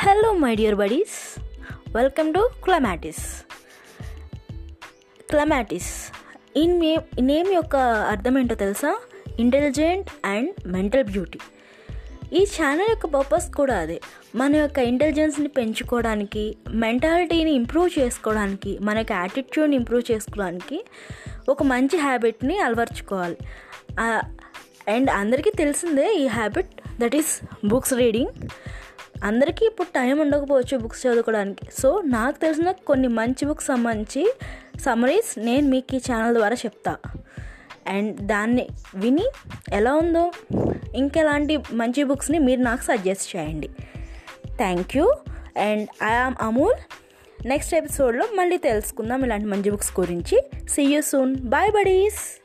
Hello my dear buddies welcome to Clematis Clematis ఈ name name యొక్క అర్థం ఏంటో తెలుసా? ఇంటెలిజెంట్ అండ్ మెంటల్ బ్యూటీ ఈ ఛానల్ యొక్క పర్పస్ కూడా అదే. మన యొక్క ఇంటెలిజెన్స్ని పెంచుకోవడానికి మెంటాలిటీని ఇంప్రూవ్ చేసుకోవడానికి మన యొక్క యాటిట్యూడ్ని ఇంప్రూవ్ చేసుకోవడానికి ఒక మంచి హ్యాబిట్ని అలవర్చుకోవాలి. అండ్ అందరికీ తెలిసిందే ఈ habit that is books reading అందరికీ ఇప్పుడు టైం ఉండకపోవచ్చు బుక్స్ చదువుకోవడానికి. సో నాకు తెలిసిన కొన్ని మంచి బుక్స్ సంబంధించి సమరీస్ నేను మీకు ఈ ఛానల్ ద్వారా చెప్తా. అండ్ దాన్ని విని ఎలా ఉందో ఇంకెలాంటి మంచి బుక్స్ని మీరు నాకు సజెస్ట్ చేయండి. Thank you. And I am Amul. Next ఎపిసోడ్లో మళ్ళీ తెలుసుకుందాం ఇలాంటి మంచి బుక్స్ గురించి. See you soon bye buddies